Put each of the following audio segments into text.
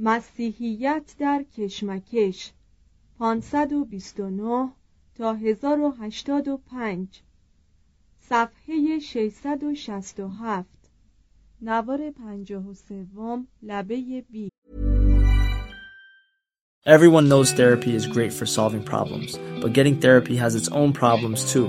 مسیحیت در کشمکش 529 تا 1085 صفحه 667 نوار 53 لبه بی Everyone knows therapy is great for solving problems, but getting therapy has its own problems too,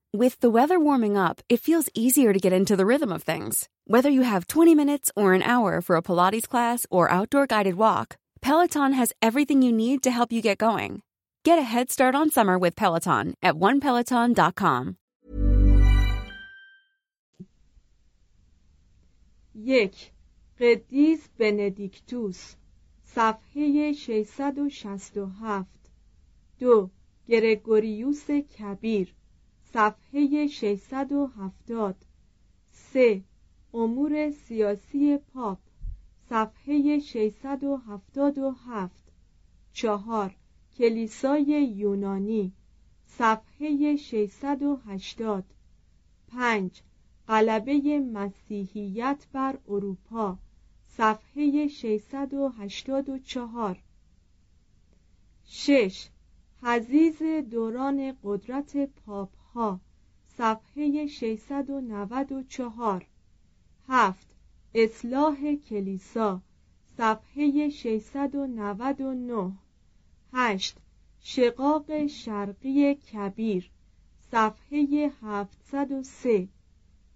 With the weather warming up, it feels easier to get into the rhythm of things. Whether you have 20 minutes or an hour for a Pilates class or outdoor guided walk, Peloton has everything you need to help you get going. Get a head start on summer with Peloton at onepeloton.com. یک قدیس بندیکتوس صفحه 667 دو گرگوریوس کبیر صفحه 670 سه. امور سیاسی پاپ. صفحه 677 چهار. کلیسای یونانی. صفحه 680 پنج. غلبه مسیحیت بر اروپا. صفحه 684 شش. حزیز دوران قدرت پاپ ها صفحه 694 هفت اصلاح کلیسا صفحه 699 هشت شقاق شرقی کبیر صفحه 703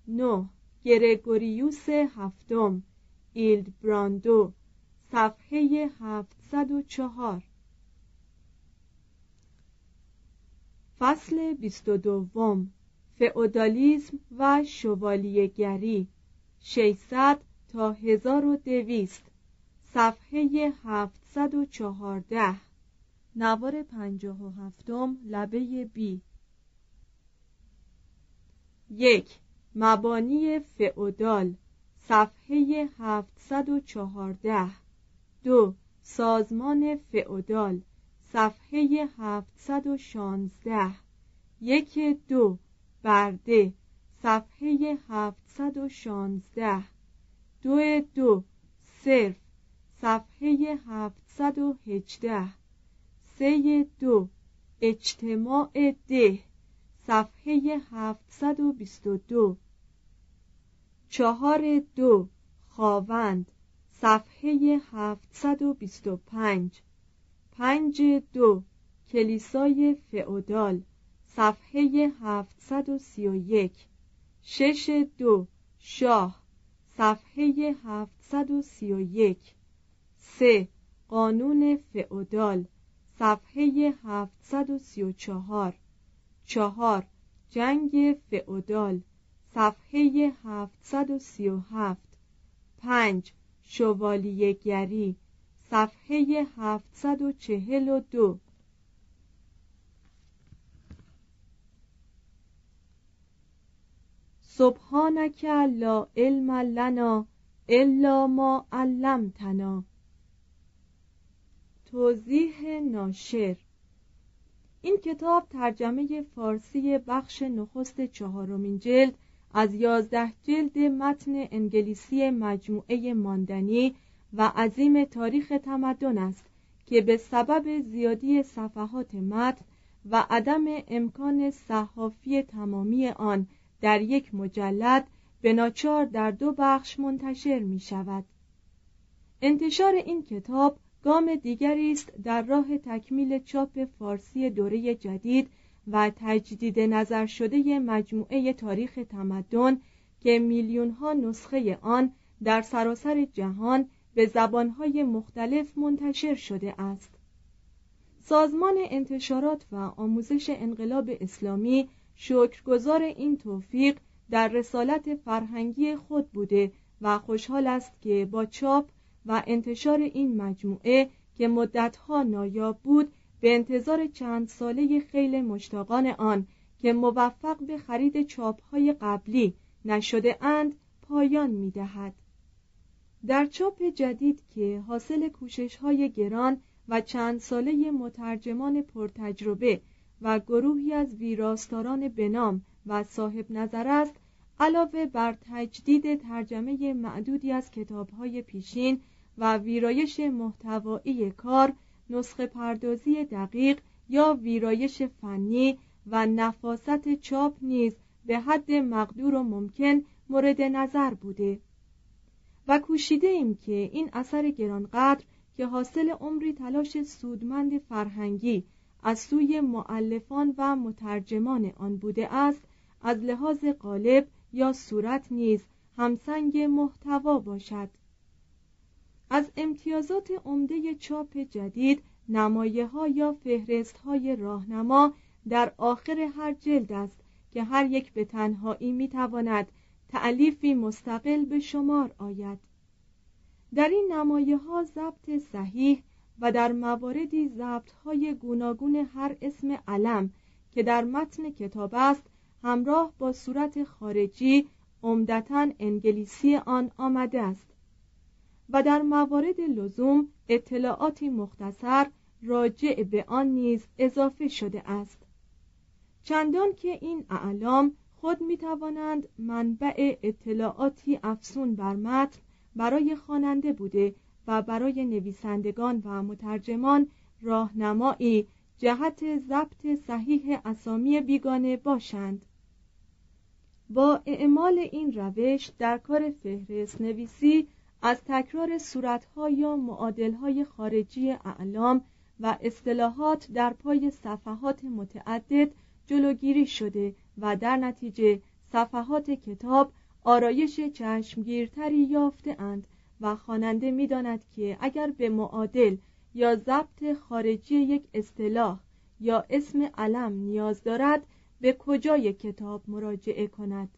نه گرگوریوس هفتم ایلد براندو صفحه 704 فصل بیست و دوم. فئودالیسم و شوالیهگری. 600 تا 1200 صفحه 714 نوار پنجاه و هفتم. لبه بی. یک. مبانی فئودال. صفحه 714 دو. سازمان فئودال. صفحه 716 یک دو. برده. صفحه 716 دو دو. صرف. صفحه 718 سه دو. اجتماع ده. صفحه 722 چهار دو. خاوند. صفحه 725 پنج دو کلیسای فئودال صفحه 731 شش دو شاه صفحه 731 سه قانون فئودال صفحه 734 چهار. جنگ فئودال صفحه 737 5 شوالیه گری صفحه 742 سبحانك لا علم لنا الا ما علمتنا. توضیح ناشر. این کتاب ترجمه فارسی بخش نخست چهارمین جلد از یازده جلد متن انگلیسی مجموعه ماندنی و عظیم تاریخ تمدن است که به سبب زیادی صفحات متن و عدم امکان صحافی تمامی آن در یک مجلد به ناچار در دو بخش منتشر می شود انتشار این کتاب گام دیگری است در راه تکمیل چاپ فارسی دوره جدید و تجدید نظر شده مجموعه تاریخ تمدن که میلیون ها نسخه آن در سراسر جهان به زبانهای مختلف منتشر شده است سازمان انتشارات و آموزش انقلاب اسلامی شکرگزار این توفیق در رسالت فرهنگی خود بوده و خوشحال است که با چاپ و انتشار این مجموعه که مدتها نایاب بود به انتظار چند ساله خیل مشتاقان آن که موفق به خرید چاپهای قبلی نشده اند پایان می دهد. در چاپ جدید که حاصل کوشش های گران و چند ساله مترجمان پرتجربه و گروهی از ویراستاران بنام و صاحب نظر است علاوه بر تجدید ترجمه معدودی از کتابهای پیشین و ویرایش محتوایی کار نسخه پردازی دقیق یا ویرایش فنی و نفاست چاپ نیز به حد مقدور و ممکن مورد نظر بوده. و کوشیده ایم که این اثر گرانقدر که حاصل عمری تلاش سودمند فرهنگی از سوی معلفان و مترجمان آن بوده است از لحاظ قالب یا صورت نیز همسنگ محتوا باشد. از امتیازات عمده چاپ جدید نمایه ها یا فهرست های راهنما در آخر هر جلد است که هر یک به تنهایی می تواند تعلیفی مستقل به شمار آید. در این نمایه ها ضبط صحیح و در مواردی ضبط های گوناگون هر اسم علم که در متن کتاب است همراه با صورت خارجی عمدتا انگلیسی آن آمده است و در موارد لزوم اطلاعاتی مختصر راجع به آن نیز اضافه شده است. چندان که این اعلام خود می توانند منبع اطلاعاتی افسون بر متن برای خواننده بوده و برای نویسندگان و مترجمان راهنمایی جهت ضبط صحیح اسامی بیگانه باشند. با اعمال این روش در کار فهرست نویسی از تکرار صورتها یا معادلهای خارجی اعلام و اصطلاحات در پای صفحات متعدد جلوگیری شده و در نتیجه صفحات کتاب آرایش چشمگیرتری یافته اند و خواننده می‌داند که اگر به معادل یا ضبط خارجی یک اصطلاح یا اسم علم نیاز دارد به کجای کتاب مراجعه کند؟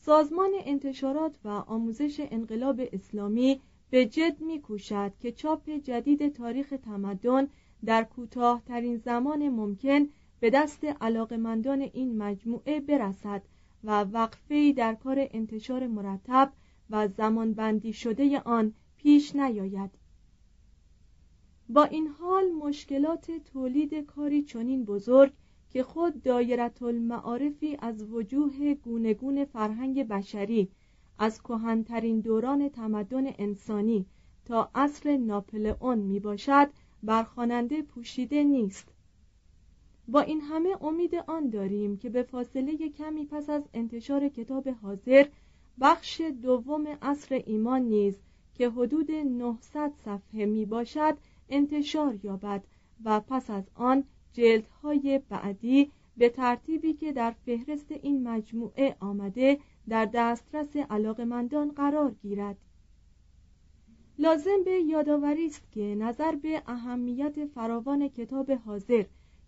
سازمان انتشارات و آموزش انقلاب اسلامی به جد میکوشد که چاپ جدید تاریخ تمدن در کوتاهترین زمان ممکن به دست علاقمندان این مجموعه برسد و وقفه در کار انتشار مرتب و زمانبندی شده آن پیش نیاید. با این حال مشکلات تولید کاری چنین بزرگ که خود دایرت المعارفی از وجوه گونگون فرهنگ بشری از کهنترین دوران تمدن انسانی تا عصر ناپلئون می باشد برخواننده پوشیده نیست. با این همه امید آن داریم که به فاصله کمی پس از انتشار کتاب حاضر بخش دوم عصر ایمان نیز که حدود 900 صفحه می باشد انتشار یابد و پس از آن جلدهای بعدی به ترتیبی که در فهرست این مجموعه آمده در دسترس علاقمندان قرار گیرد. لازم به یادآوری است که نظر به اهمیت فراوان کتاب حاضر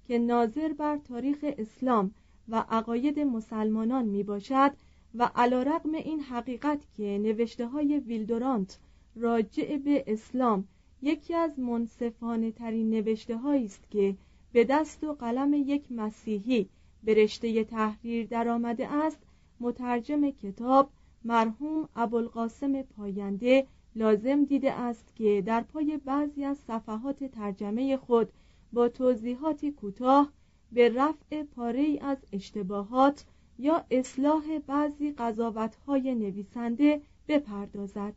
که ناظر بر تاریخ اسلام و عقاید مسلمانان می باشد و علا رقم این حقیقت که نوشته های ویلدورانت راجع به اسلام یکی از منصفانه ترین نوشته است که به دست و قلم یک مسیحی به رشته تحریر درآمده است مترجم کتاب مرحوم ابوالقاسم پاینده لازم دیده است که در پای بعضی از صفحات ترجمه خود با توضیحاتی کوتاه به رفع پاره از اشتباهات یا اصلاح بعضی قضاوتهای نویسنده بپردازد.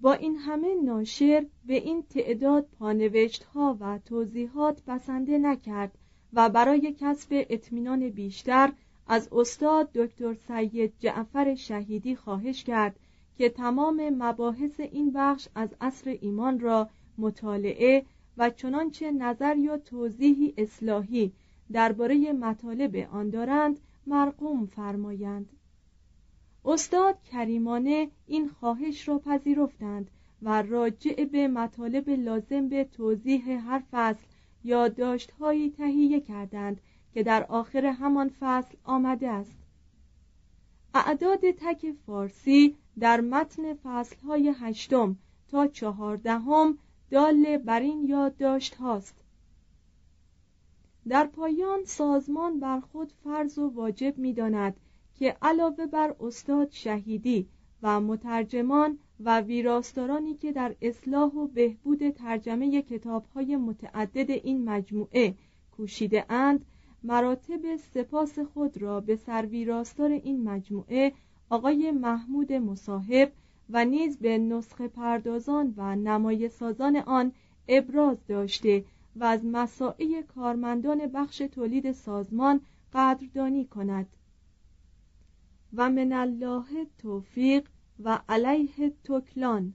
با این همه ناشر به این تعداد پانوشت ها و توضیحات بسنده نکرد و برای کسب اطمینان بیشتر از استاد دکتر سید جعفر شهیدی خواهش کرد که تمام مباحث این بخش از عصر ایمان را مطالعه و چنانچه نظر یا توضیحی اصلاحی درباره مطالب آن دارند مرقوم فرمایند. استاد کریمانه این خواهش را پذیرفتند و راجع به مطالب لازم به توضیح هر فصل یادداشتهایی تهیه کردند که در آخر همان فصل آمده است. اعداد تک فارسی در متن فصلهای هشتم تا چهاردهم دال بر این یادداشت هاست. در پایان سازمان بر خود فرض و واجب می داند که علاوه بر استاد شهیدی و مترجمان و ویراستارانی که در اصلاح و بهبود ترجمه کتابهای متعدد این مجموعه کوشیده اند مراتب سپاس خود را به سرویراستار این مجموعه آقای محمود مصاحب و نیز به نسخه پردازان و نمای سازان آن ابراز داشته و از مساعی کارمندان بخش تولید سازمان قدردانی کند. و من الله توفیق و علیه تکلان.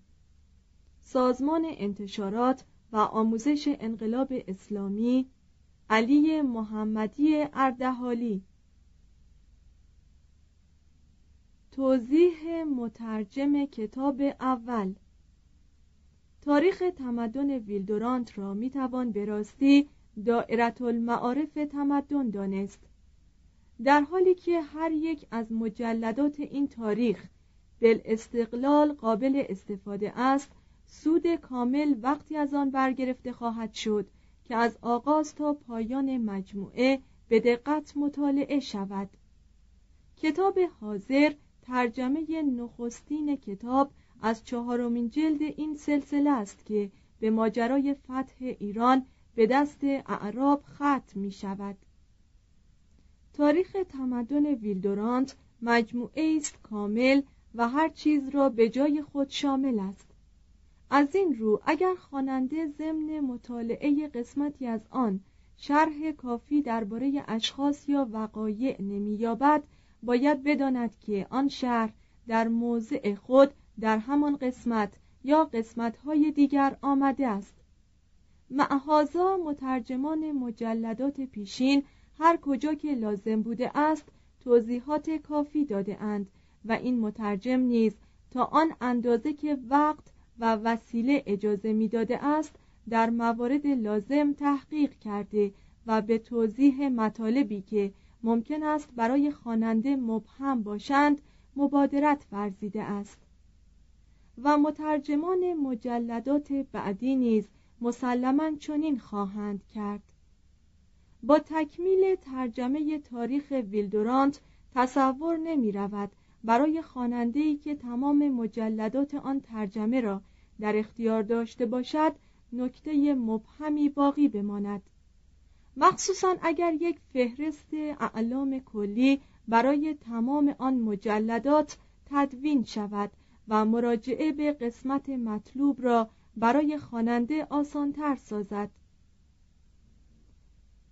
سازمان انتشارات و آموزش انقلاب اسلامی علی محمدی اردهالی. توضیح مترجم کتاب اول. تاریخ تمدن ویلدورانت را می‌توان به راستی دائرت المعارف تمدن دانست. در حالی که هر یک از مجلدات این تاریخ استقلال قابل استفاده است سود کامل وقتی از آن برگرفته خواهد شد که از آغاز تا پایان مجموعه به دقت مطالعه شود. کتاب حاضر ترجمه نخستین کتاب از چهارمین جلد این سلسله است که به ماجرای فتح ایران به دست اعراب ختم می شود. تاریخ تمدن ویلدورانت مجموعه است کامل و هر چیز را به جای خود شامل است. از این رو اگر خواننده ضمن مطالعه قسمتی از آن شرح کافی درباره اشخاص یا وقایع نمییابد باید بداند که آن شرح در موضع خود در همان قسمت یا قسمتهای دیگر آمده است. معهازا مترجمان مجلدات پیشین هر کجا که لازم بوده است توضیحات کافی داده اند و این مترجم نیز تا آن اندازه که وقت و وسیله اجازه می‌داده است در موارد لازم تحقیق کرده و به توضیح مطالبی که ممکن است برای خواننده مبهم باشند مبادرت ورزیده است. و مترجمان مجلدات بعدی نیز مسلما چنین خواهند کرد. با تکمیل ترجمه تاریخ ویلدورانت تصور نمی رود برای ای که تمام مجلدات آن ترجمه را در اختیار داشته باشد نکته مبهمی باقی بماند. مخصوصا اگر یک فهرست اعلام کلی برای تمام آن مجلدات تدوین شود و مراجعه به قسمت مطلوب را برای خواننده آسانتر سازد.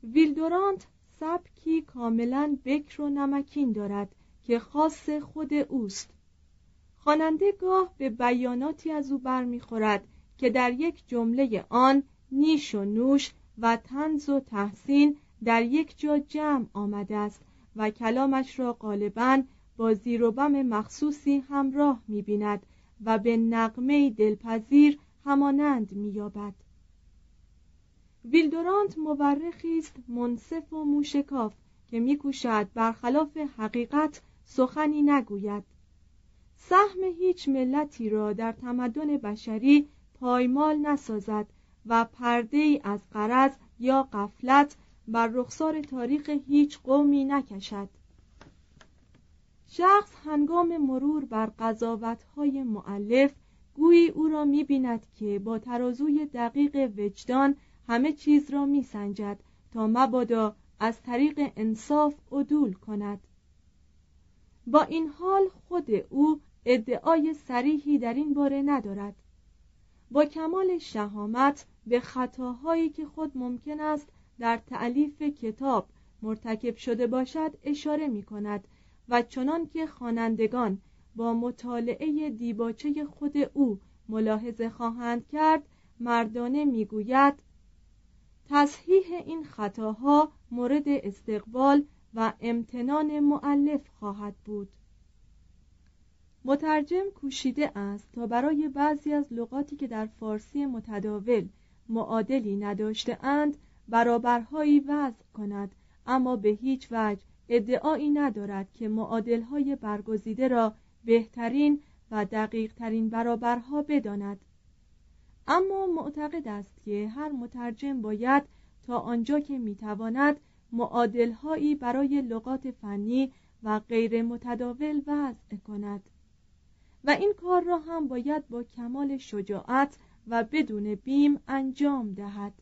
ویلدورانت سبکی کاملا بکر و نمکین دارد که خاص خود اوست. خواننده گاه به بیاناتی از او برمیخورد که در یک جمله آن نیش و نوش و تنز و تحسین در یک جا جمع آمده است و کلامش را غالبا با زیر و بم مخصوصی همراه می‌بیند و به نقمه دلپذیر همانند مییابد. ویلدورانت مورخی است منصف و موشکاف که میکوشد برخلاف حقیقت سخنی نگوید. سهم هیچ ملتی را در تمدن بشری پایمال نسازد و پرده ای از قرض یا قفلت بر رخسار تاریخ هیچ قومی نکشد. شخص هنگام مرور بر قضاوتهای معلف گویی او را می‌بیند که با ترازوی دقیق وجدان همه چیز را میسنجد تا مبادا از طریق انصاف عدول کند. با این حال خود او ادعای سریحی در این باره ندارد. با کمال شهامت به خطاهایی که خود ممکن است در تعلیف کتاب مرتکب شده باشد اشاره می کند و چنان که خوانندگان با مطالعه دیباچه خود او ملاحظه خواهند کرد مردانه می‌گوید تصحیح این خطاها مورد استقبال و امتنان معلف خواهد بود. مترجم کوشیده است تا برای بعضی از لغاتی که در فارسی متداول معادلی نداشته اند برابرهایی وضع کند. اما به هیچ وجه ادعایی ندارد که معادلهای برگزیده را بهترین و دقیق ترین برابرها بداند. اما معتقد است که هر مترجم باید تا آنجا که می‌تواند معادلهایی برای لغات فنی و غیر متداول وضع کند. و این کار را هم باید با کمال شجاعت و بدون بیم انجام دهد.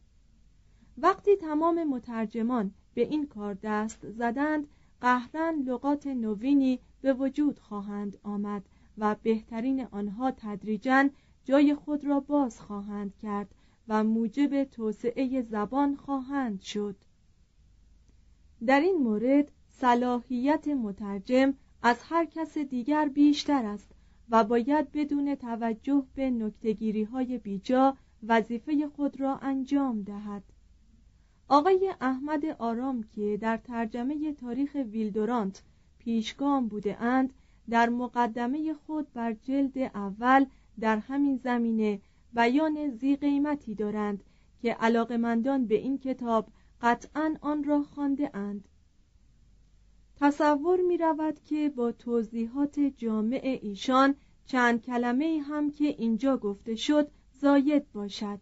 وقتی تمام مترجمان به این کار دست زدند قهرن لغات نوینی به وجود خواهند آمد و بهترین آنها تدریجا جای خود را باز خواهند کرد و موجب توسعه زبان خواهند شد. در این مورد صلاحیت مترجم از هر کس دیگر بیشتر است و باید بدون توجه به نکتگیری های بیجا وظیفه خود را انجام دهد. آقای احمد آرام که در ترجمه تاریخ ویلدورانت پیشگام بوده اند در مقدمه خود بر جلد اول در همین زمینه بیان زی قیمتی دارند که علاقمندان به این کتاب قطعا آن را خوانده اند. تصور می رود که با توضیحات جامع ایشان چند کلمه هم که اینجا گفته شد زاید باشد.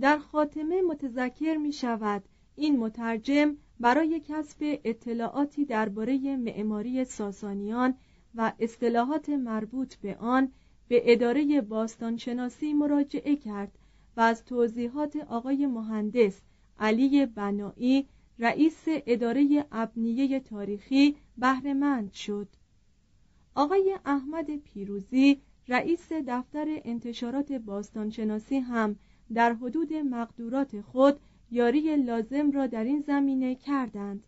در خاتمه متذکر می شود این مترجم برای کسب اطلاعاتی درباره معماری ساسانیان و اصطلاحات مربوط به آن به اداره باستانشناسی مراجعه کرد و از توضیحات آقای مهندس علی بنایی رئیس اداره ابنیه تاریخی بهرهمند شد. آقای احمد پیروزی رئیس دفتر انتشارات باستانشناسی هم در حدود مقدورات خود یاری لازم را در این زمینه کردند.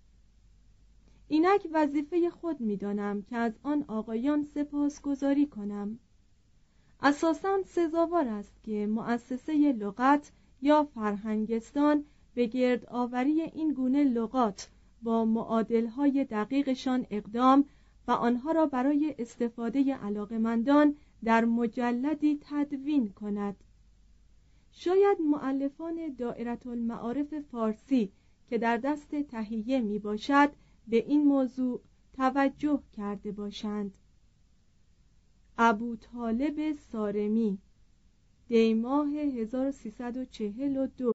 اینک وظیفه خود می‌دانم که از آن آقایان سپاسگزاری کنم. اساسا سزاوار است که مؤسسه لغت یا فرهنگستان به گرد آوری این گونه لغات با معادلهای دقیقشان اقدام و آنها را برای استفاده علاقمندان در مجلدی تدوین کند. شاید معلفان دائرت المعارف فارسی که در دست تهیه می باشد به این موضوع توجه کرده باشند. ابو طالب سارمی دیماه 1342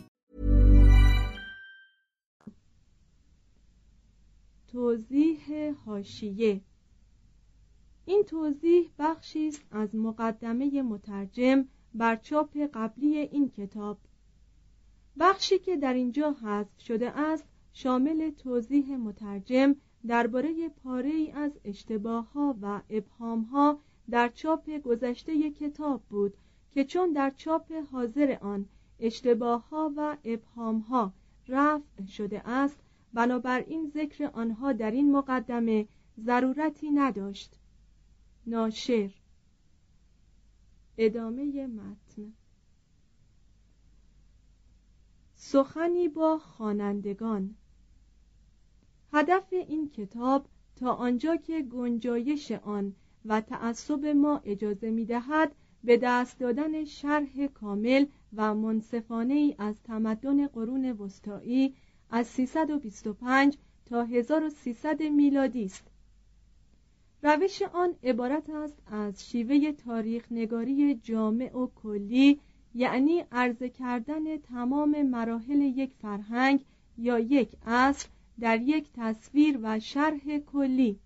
توضیح هاشیه این توضیح بخشی است از مقدمه مترجم بر چاپ قبلی این کتاب. بخشی که در اینجا حذف شده است شامل توضیح مترجم درباره پاره ای از اشتباه ها و ابهام ها در چاپ گذشته کتاب بود که چون در چاپ حاضر آن اشتباه ها و ابهام ها رفع شده است بنابراین ذکر آنها در این مقدمه ضرورتی نداشت. ناشر. ادامه متن. سخنی با خوانندگان. هدف این کتاب تا آنجا که گنجایش آن و تعصب ما اجازه می دهد به دست دادن شرح کامل و منصفانه ای از تمدن قرون وسطایی از 325 تا 1300 میلادی است. روش آن عبارت است از شیوه تاریخ نگاری جامع و کلی یعنی عرضه کردن تمام مراحل یک فرهنگ یا یک عصر در یک تصویر و شرح کلی.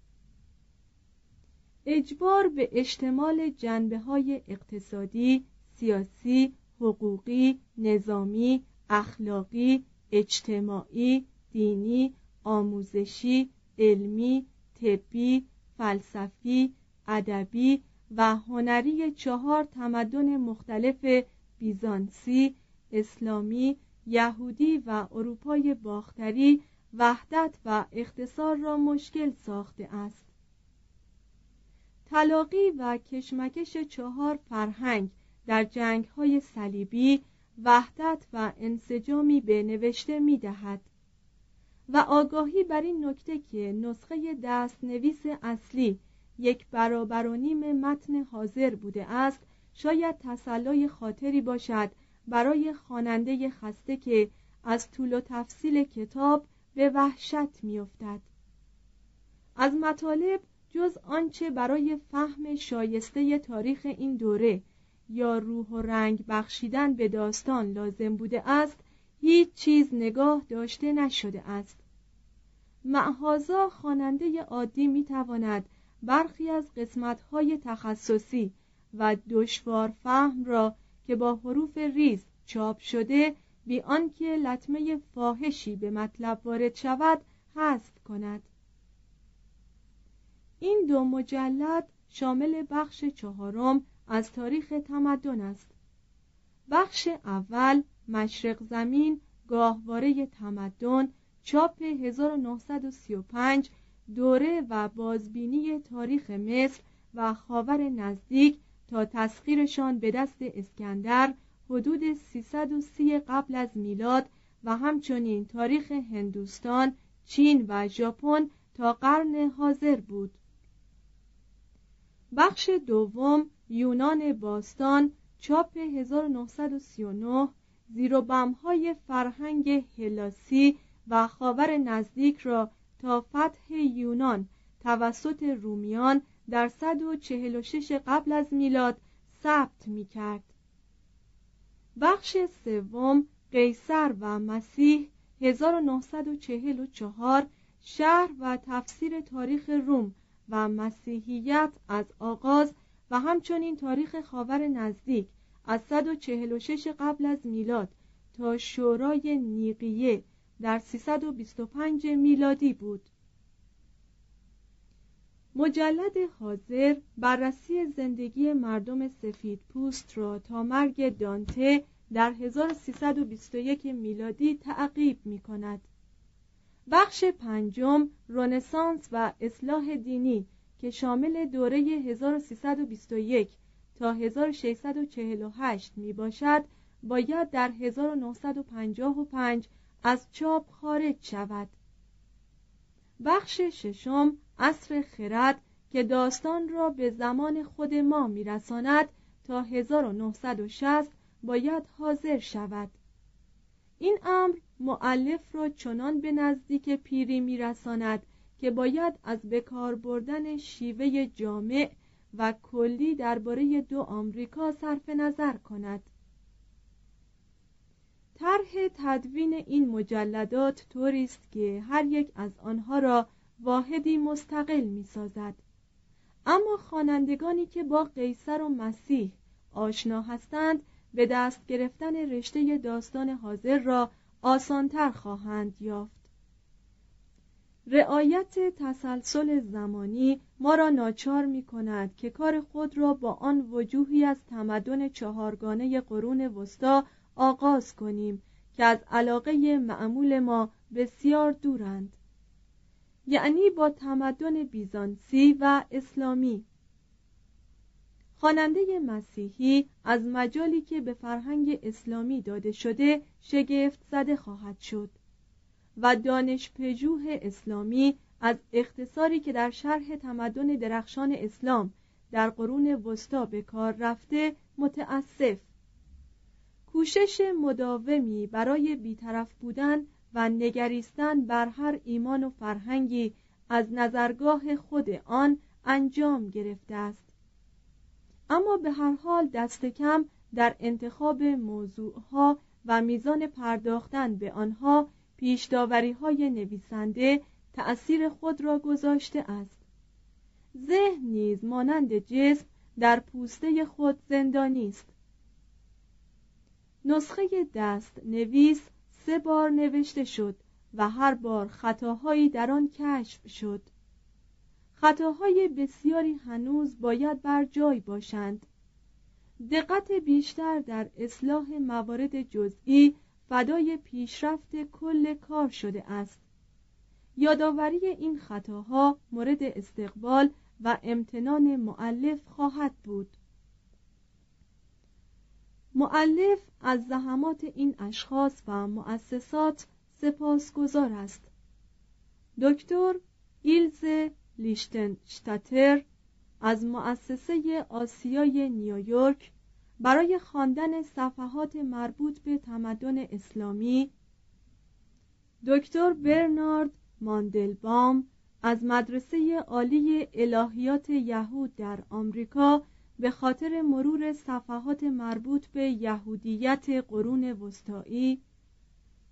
اجبار به اشتمال جنبه های اقتصادی، سیاسی، حقوقی، نظامی، اخلاقی، اجتماعی، دینی، آموزشی، علمی، طبی، فلسفی، ادبی و هنری چهار تمدن مختلف بیزانسی، اسلامی، یهودی و اروپای باختری وحدت و اختصار را مشکل ساخته است. تلاقی و کشمکش چهار فرهنگ در جنگ های صلیبی وحدت و انسجامی به نوشته می دهد و آگاهی بر این نکته که نسخه دست نویس اصلی یک برابر و نیم متن حاضر بوده است شاید تسلای خاطری باشد برای خواننده خسته که از طول و تفصیل کتاب به وحشت میافتد. از مطالب جز آنچه برای فهم شایسته تاریخ این دوره یا روح و رنگ بخشیدن به داستان لازم بوده است هیچ چیز نگاه داشته نشده است. معهازا خواننده عادی می‌تواند برخی از قسمت‌های تخصصی و دشوار فهم را که با حروف ریز چاپ شده بی آنکه لطمه فاحشی به مطلب وارد شود حذف کند. این دو مجلد شامل بخش چهارم از تاریخ تمدن است بخش اول مشرق زمین گاهواره تمدن چاپ 1935 دوره و بازبینی تاریخ مصر و خاور نزدیک تا تسخیرشان به دست اسکندر حدود 330 قبل از میلاد و همچنین تاریخ هندوستان، چین و ژاپن تا قرن حاضر بود. بخش دوم یونان باستان چاپ 1939 زیر های فرهنگ هلاسی و خاور نزدیک را تا فتح یونان توسط رومیان در 146 قبل از میلاد ثبت می کرد. بخش سوم قیصر و مسیح 1944 شهر و تفسیر تاریخ روم و مسیحیت از آغاز و همچنین تاریخ خاور نزدیک از 146 قبل از میلاد تا شورای نیقیه در 325 میلادی بود. مجلد حاضر بررسی زندگی مردم سفید پوست را تا مرگ دانته در 1321 میلادی تعقیب می کند بخش پنجم رونسانس و اصلاح دینی که شامل دوره 1321 تا 1648 می باشد باید در 1955 از چاپ خارج شود. بخش ششم عصر خرد که داستان را به زمان خود ما میرساند تا 1960 باید حاضر شود. این امر معلف را چنان به نزدیک پیری میرساند که باید از بکار بردن شیوه جامع و کلی درباره دو آمریکا صرف نظر کند طرح تدوین این مجلدات طوری است که هر یک از آنها را واحدی مستقل می سازد. اما خوانندگانی که با قیصر و مسیح آشنا هستند به دست گرفتن رشته داستان حاضر را آسانتر خواهند یافت رعایت تسلسل زمانی ما را ناچار می کند که کار خود را با آن وجوهی از تمدن چهارگانه قرون وسطا آغاز کنیم که از علاقه معمول ما بسیار دورند. یعنی با تمدن بیزانسی و اسلامی. خواننده مسیحی از مجالی که به فرهنگ اسلامی داده شده شگفت زده خواهد شد. و دانش پژوه اسلامی از اختصاری که در شرح تمدن درخشان اسلام در قرون وسطا به کار رفته متاسف. کوشش مداومی برای بیطرف بودن و نگریستن بر هر ایمان و فرهنگی از نظرگاه خود آن انجام گرفته است. اما به هر حال دست کم در انتخاب موضوعها و میزان پرداختن به آنها پیشداوری های نویسنده تأثیر خود را گذاشته است. ذهن نیز مانند جسم در پوسته خود زندانی است. نسخه دست نویس سه بار نوشته شد و هر بار خطاهایی در آن کشف شد. خطاهای بسیاری هنوز باید بر جای باشند. دقت بیشتر در اصلاح موارد جزئی فدای پیشرفت کل کار شده است. یادآوری این خطاها مورد استقبال و امتنان معلف خواهد بود. معلف از زحمات این اشخاص و مؤسسات سپاسگزار است. دکتر ایلز لیشتنشتاتر از مؤسسه آسیای نیویورک برای خواندن صفحات مربوط به تمدن اسلامی دکتر برنارد ماندلبام از مدرسه عالی الهیات یهود در آمریکا به خاطر مرور صفحات مربوط به یهودیت قرون وسطایی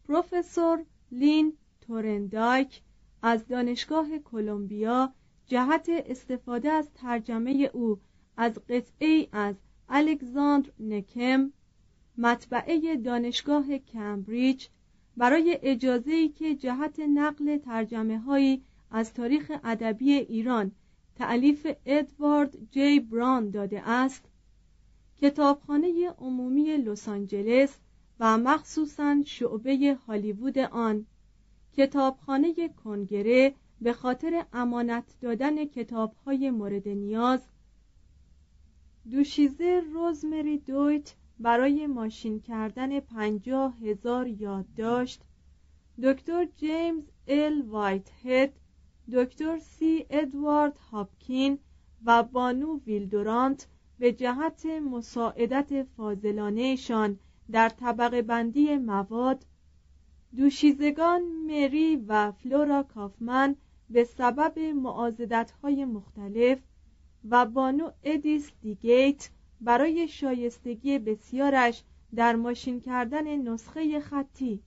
پروفسور لین تورندایک از دانشگاه کلمبیا جهت استفاده از ترجمه او از قطعه از الکساندر نکم مطبعه دانشگاه کمبریج برای اجازه‌ای که جهت نقل ترجمه هایی از تاریخ ادبی ایران تعلیف ادوارد جی بران داده است کتابخانه عمومی لس آنجلس و مخصوصا شعبه هالیوود آن. کتابخانه کنگره به خاطر امانت دادن کتابهای مورد نیاز دوشیزه روزمری دویت برای ماشین کردن پنجاه هزار یادداشت دکتر جیمز ال وایت هد دکتر سی ادوارد هاپکین و بانو ویلدورانت به جهت مساعدت فاضلانهشان در طبقه بندی مواد دوشیزگان مری و فلورا کافمن به سبب معازدت های مختلف و بانو ادیس دیگیت برای شایستگی بسیارش در ماشین کردن نسخه خطی.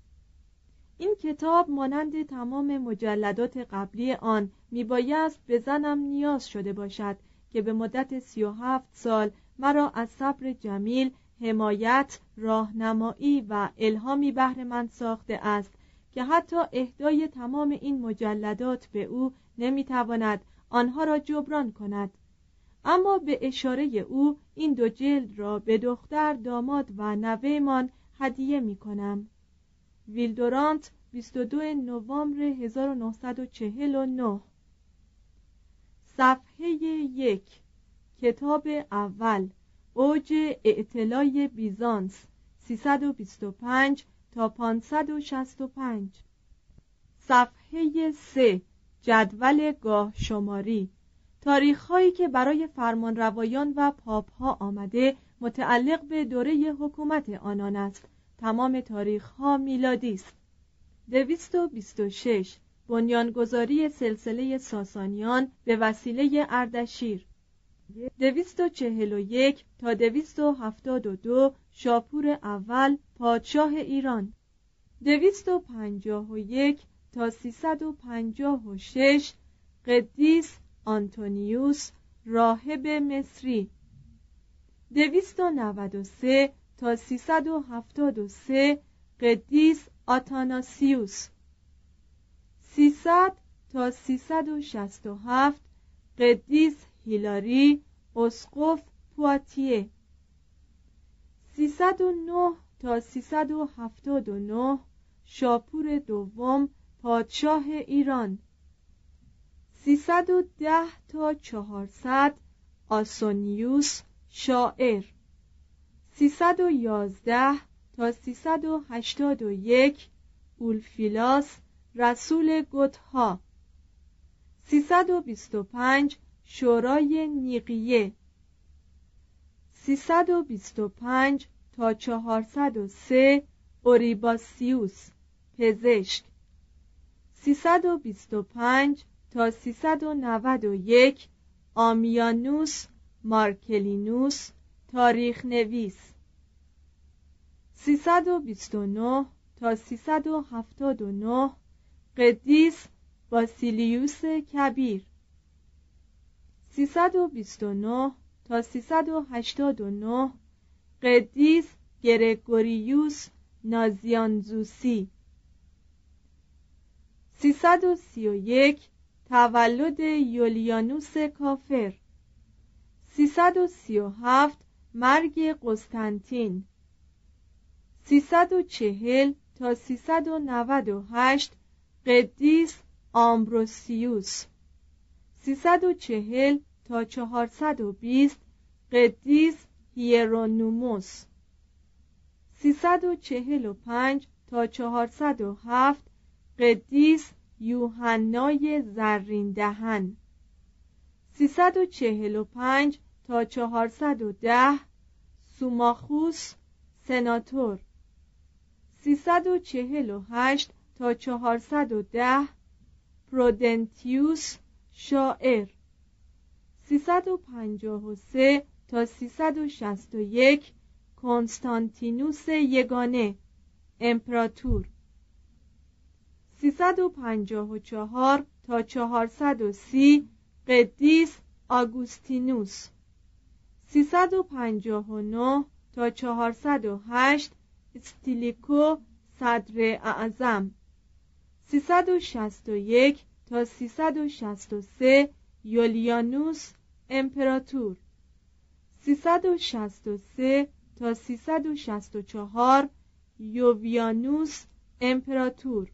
این کتاب مانند تمام مجلدات قبلی آن میبایست به زنم نیاز شده باشد که به مدت سی و هفت سال مرا از صبر جمیل حمایت راهنمایی و الهامی بهر من ساخته است که حتی اهدای تمام این مجلدات به او نمی‌تواند آنها را جبران کند. اما به اشاره او این دو جلد را به دختر داماد و نوهمان هدیه می کنم ویلدورانت 22 نوامبر 1949 صفحه یک کتاب اول اوج اعتلای بیزانس 325 تا 565 صفحه 3 جدول گاه شماری تاریخ هایی که برای فرمانروایان و پاپ ها آمده متعلق به دوره حکومت آنان است. تمام تاریخ ها میلادی است. 226 بنیانگذاری سلسله ساسانیان به وسیله اردشیر. 241 تا 272 شاپور اول پادشاه ایران. 251 تا 356 قدیس آنتونیوس راهب مصری. 293 تا 373 قدیس آتاناسیوس. 300 تا 367 قدیس هیلاری اسقف پواتیه. 309 تا 379 شاپور دوم پادشاه ایران. 310 تا 400 آسونیوس شاعر. 311 تا 381 اولفیلاس رسول گتها 325 شورای نیقیه. 325 تا 403 اوریباسیوس پزشک. 325 تا 391 آمیانوس مارکلینوس تاریخ نویس. 329 تا 379 قدیس باسیلیوس کبیر. 329 تا 389 قدیس گرگوریوس نازیانزوسی. 331 تولد یولیانوس کافر. 337 مرگ قسطنطین. 340 تا 398 قدیس آمبروسیوس. 340 تا 420 قدیس هیرونوموس. 345 تا 407 قدیس یوحنای زرین دهن. 345 تا 410 سوماخوس سناتور. 348 تا 410 پرودنتیوس شاعر. 353 تا 361 کنستانتینوس یگانه امپراتور. 354 تا 430 قدیس آگوستینوس. 359 تا 408 استیلیکو صدر اعظم. 361 تا 363 یولیانوس امپراتور. 363 تا 364 یوویانوس امپراتور.